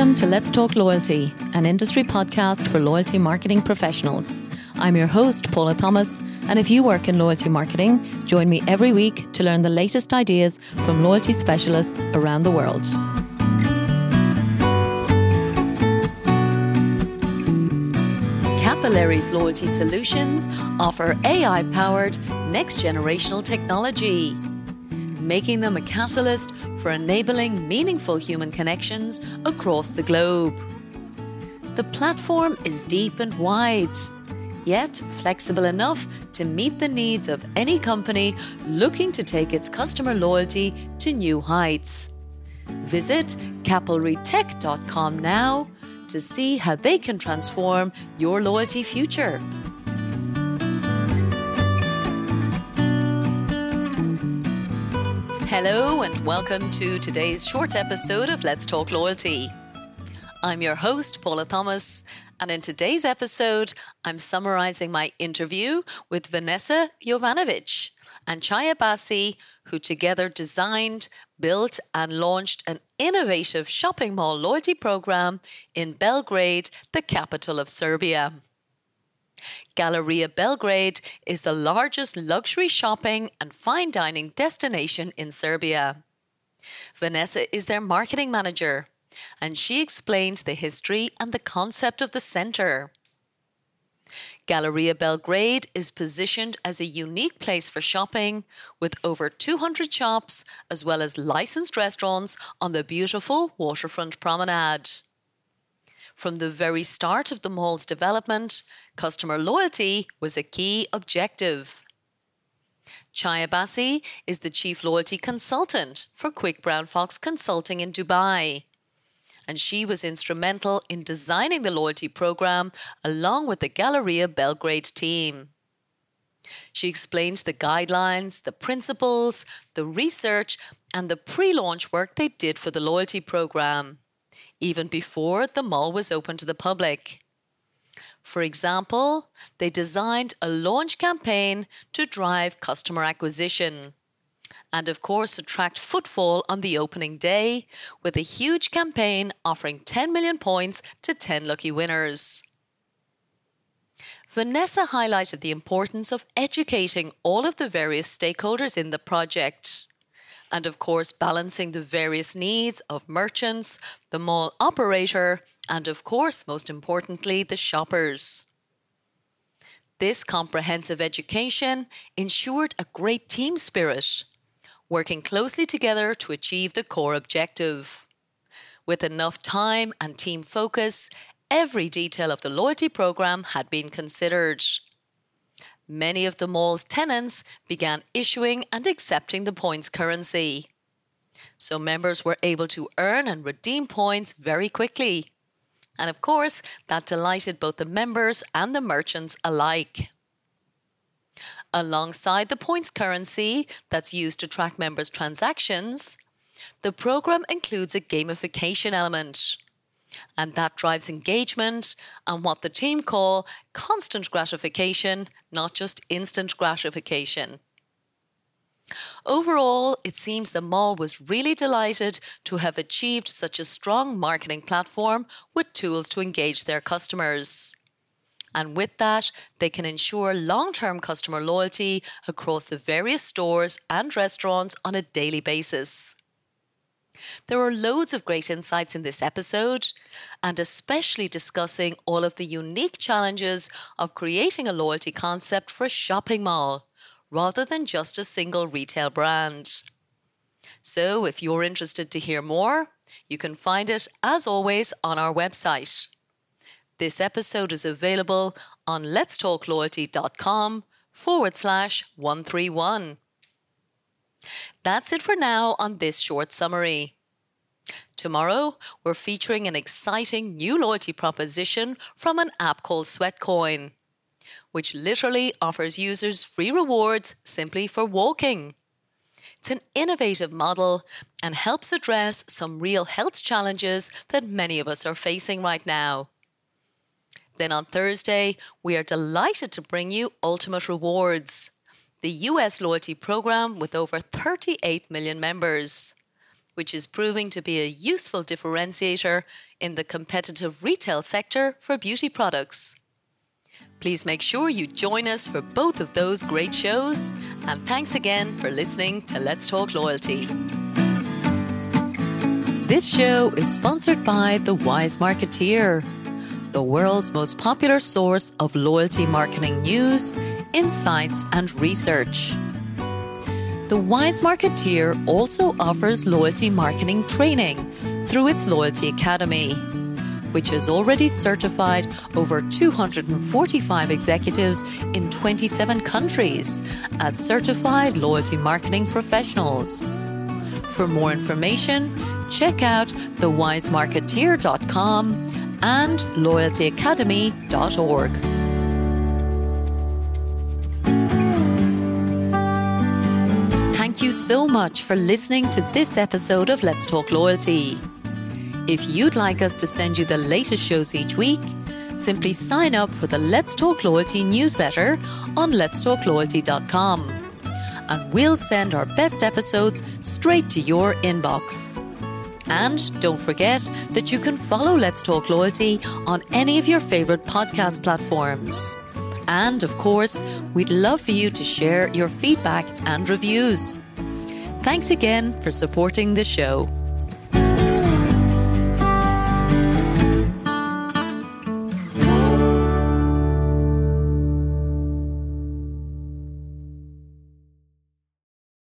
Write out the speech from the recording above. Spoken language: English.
Welcome to Let's Talk Loyalty, an industry podcast for loyalty marketing professionals. I'm your host, Paula Thomas, and if you work in loyalty marketing, join me every week to learn the latest ideas from loyalty specialists around the world. Capillary's Loyalty Solutions offer AI powered next generational technology, making them a catalyst for enabling meaningful human connections across the globe. The platform is deep and wide, yet flexible enough to meet the needs of any company looking to take its customer loyalty to new heights. Visit capillarytech.com now to see how they can transform your loyalty future. Hello, and welcome to today's short episode of Let's Talk Loyalty. I'm your host, Paula Thomas, and in today's episode, I'm summarizing my interview with Vanessa Jovanovic and Chaya Bassi, who together designed, built, and launched an innovative shopping mall loyalty program in Belgrade, the capital of Serbia. Galleria Belgrade is the largest luxury shopping and fine dining destination in Serbia. Vanessa is their marketing manager, and she explained the history and the concept of the centre. Galleria Belgrade is positioned as a unique place for shopping with over 200 shops as well as licensed restaurants on the beautiful waterfront promenade. From the very start of the mall's development, customer loyalty was a key objective. Chaya Basi is the chief loyalty consultant for Quick Brown Fox Consulting in Dubai. And she was instrumental in designing the loyalty program along with the Galleria Belgrade team. She explained the guidelines, the principles, the research, and the pre launch work they did for the loyalty program even before the mall was open to the public. For example, they designed a launch campaign to drive customer acquisition. And of course, attract footfall on the opening day with a huge campaign offering 10 million points to 10 lucky winners. Vanessa highlighted the importance of educating all of the various stakeholders in the project and of course balancing the various needs of merchants, the mall operator, and of course, most importantly, the shoppers. This comprehensive education ensured a great team spirit, working closely together to achieve the core objective. With enough time and team focus, every detail of the loyalty program had been considered many of the mall's tenants began issuing and accepting the points currency. So members were able to earn and redeem points very quickly. And of course, that delighted both the members and the merchants alike. Alongside the points currency that's used to track members' transactions, the program includes a gamification element and that drives engagement and what the team call constant gratification, not just instant gratification. Overall, it seems the mall was really delighted to have achieved such a strong marketing platform with tools to engage their customers. And with that, they can ensure long term customer loyalty across the various stores and restaurants on a daily basis. There are loads of great insights in this episode, and especially discussing all of the unique challenges of creating a loyalty concept for a shopping mall rather than just a single retail brand. So, if you're interested to hear more, you can find it, as always, on our website. This episode is available on letstalkloyalty.com forward slash 131. That's it for now on this short summary. Tomorrow, we're featuring an exciting new loyalty proposition from an app called Sweatcoin, which literally offers users free rewards simply for walking. It's an innovative model and helps address some real health challenges that many of us are facing right now. Then on Thursday, we are delighted to bring you Ultamate Rewards the US loyalty program with over 38 million members, which is proving to be a useful differentiator in the competitive retail sector for beauty products. Please make sure you join us for both of those great shows. And thanks again for listening to Let's Talk Loyalty. This show is sponsored by The Wise Marketeer, the world's most popular source of loyalty marketing news, insights, and research. The Wise Marketeer also offers loyalty marketing training through its Loyalty Academy, which has already certified over 245 executives in 27 countries as certified loyalty marketing professionals. For more information, check out thewisemarketeer.com and loyaltyacademy.org. Thank you so much for listening to this episode of Let's Talk Loyalty. If you'd like us to send you the latest shows each week, simply sign up for the Let's Talk Loyalty newsletter on letstalkloyalty.com and we'll send our best episodes straight to your inbox. And don't forget that you can follow Let's Talk Loyalty on any of your favourite podcast platforms. And of course, we'd love for you to share your feedback and reviews. Thanks again for supporting the show.